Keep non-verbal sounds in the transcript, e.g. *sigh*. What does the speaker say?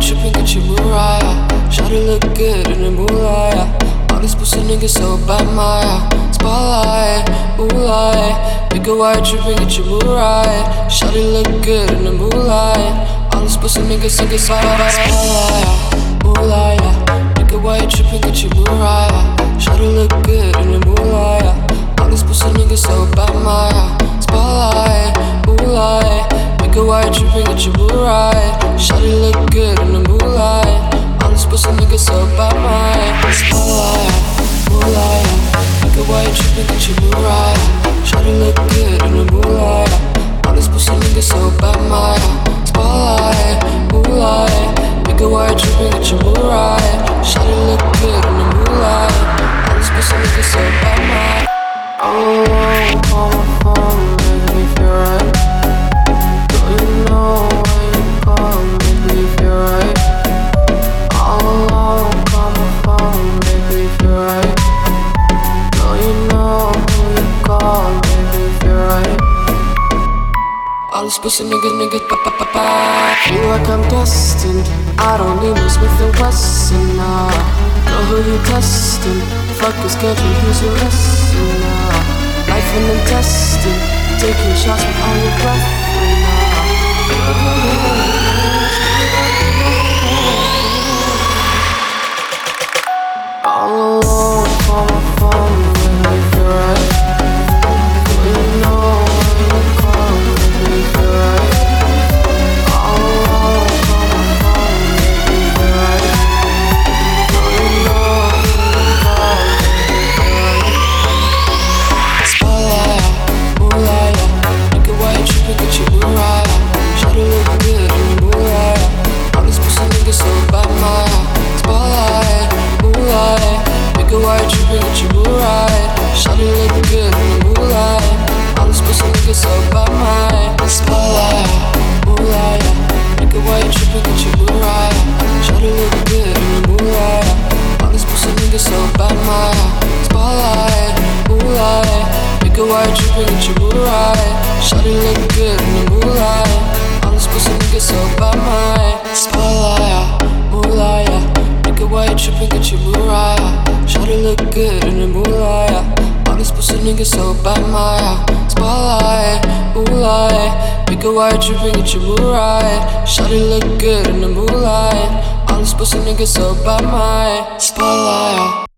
you tripping, get your Mariah. Shawty look good in the moonlight. All these pussy niggas so bad, my spotlight, moonlight. Why you tripping, get your Mariah. Shawty look good in the moonlight. All these pussy niggas so get spotlight, moonlight. Nigga, why you tripping, get your Mariah. Shawty look good in the moonlight. All these pussy niggas so bad, my spotlight, moonlight. Why you tripping, your Mariah. Shawty you tripping, get your Mariah. Shawty look good These pussy niggas, niggas, ba ba ba ba. Feel like I'm destined. I don't need no Smith and Wesson. Nah. Know who you testing? Fuck is schedule, who's your lesson? Nah. Life and intestine, taking shots with all your breath. Nah. *laughs* All alone, why you? Get your Mariah. Shawty look good in the moonlight. All these pussy niggas so bad, spotlight, moonlight. Nigga, why you tripping? Get your Mariah. Shawty look good in the moonlight. All these pussy niggas so bad, my spotlight, moonlight. Nigga, why you tripping? Get your Mariah. Shawty look good in the moonlight. All these pussy niggas so bad. Nigga, why you tripping? Get your Mariah. Shawty look good in the moonlight. All these pussy niggas so bad, my spotlight.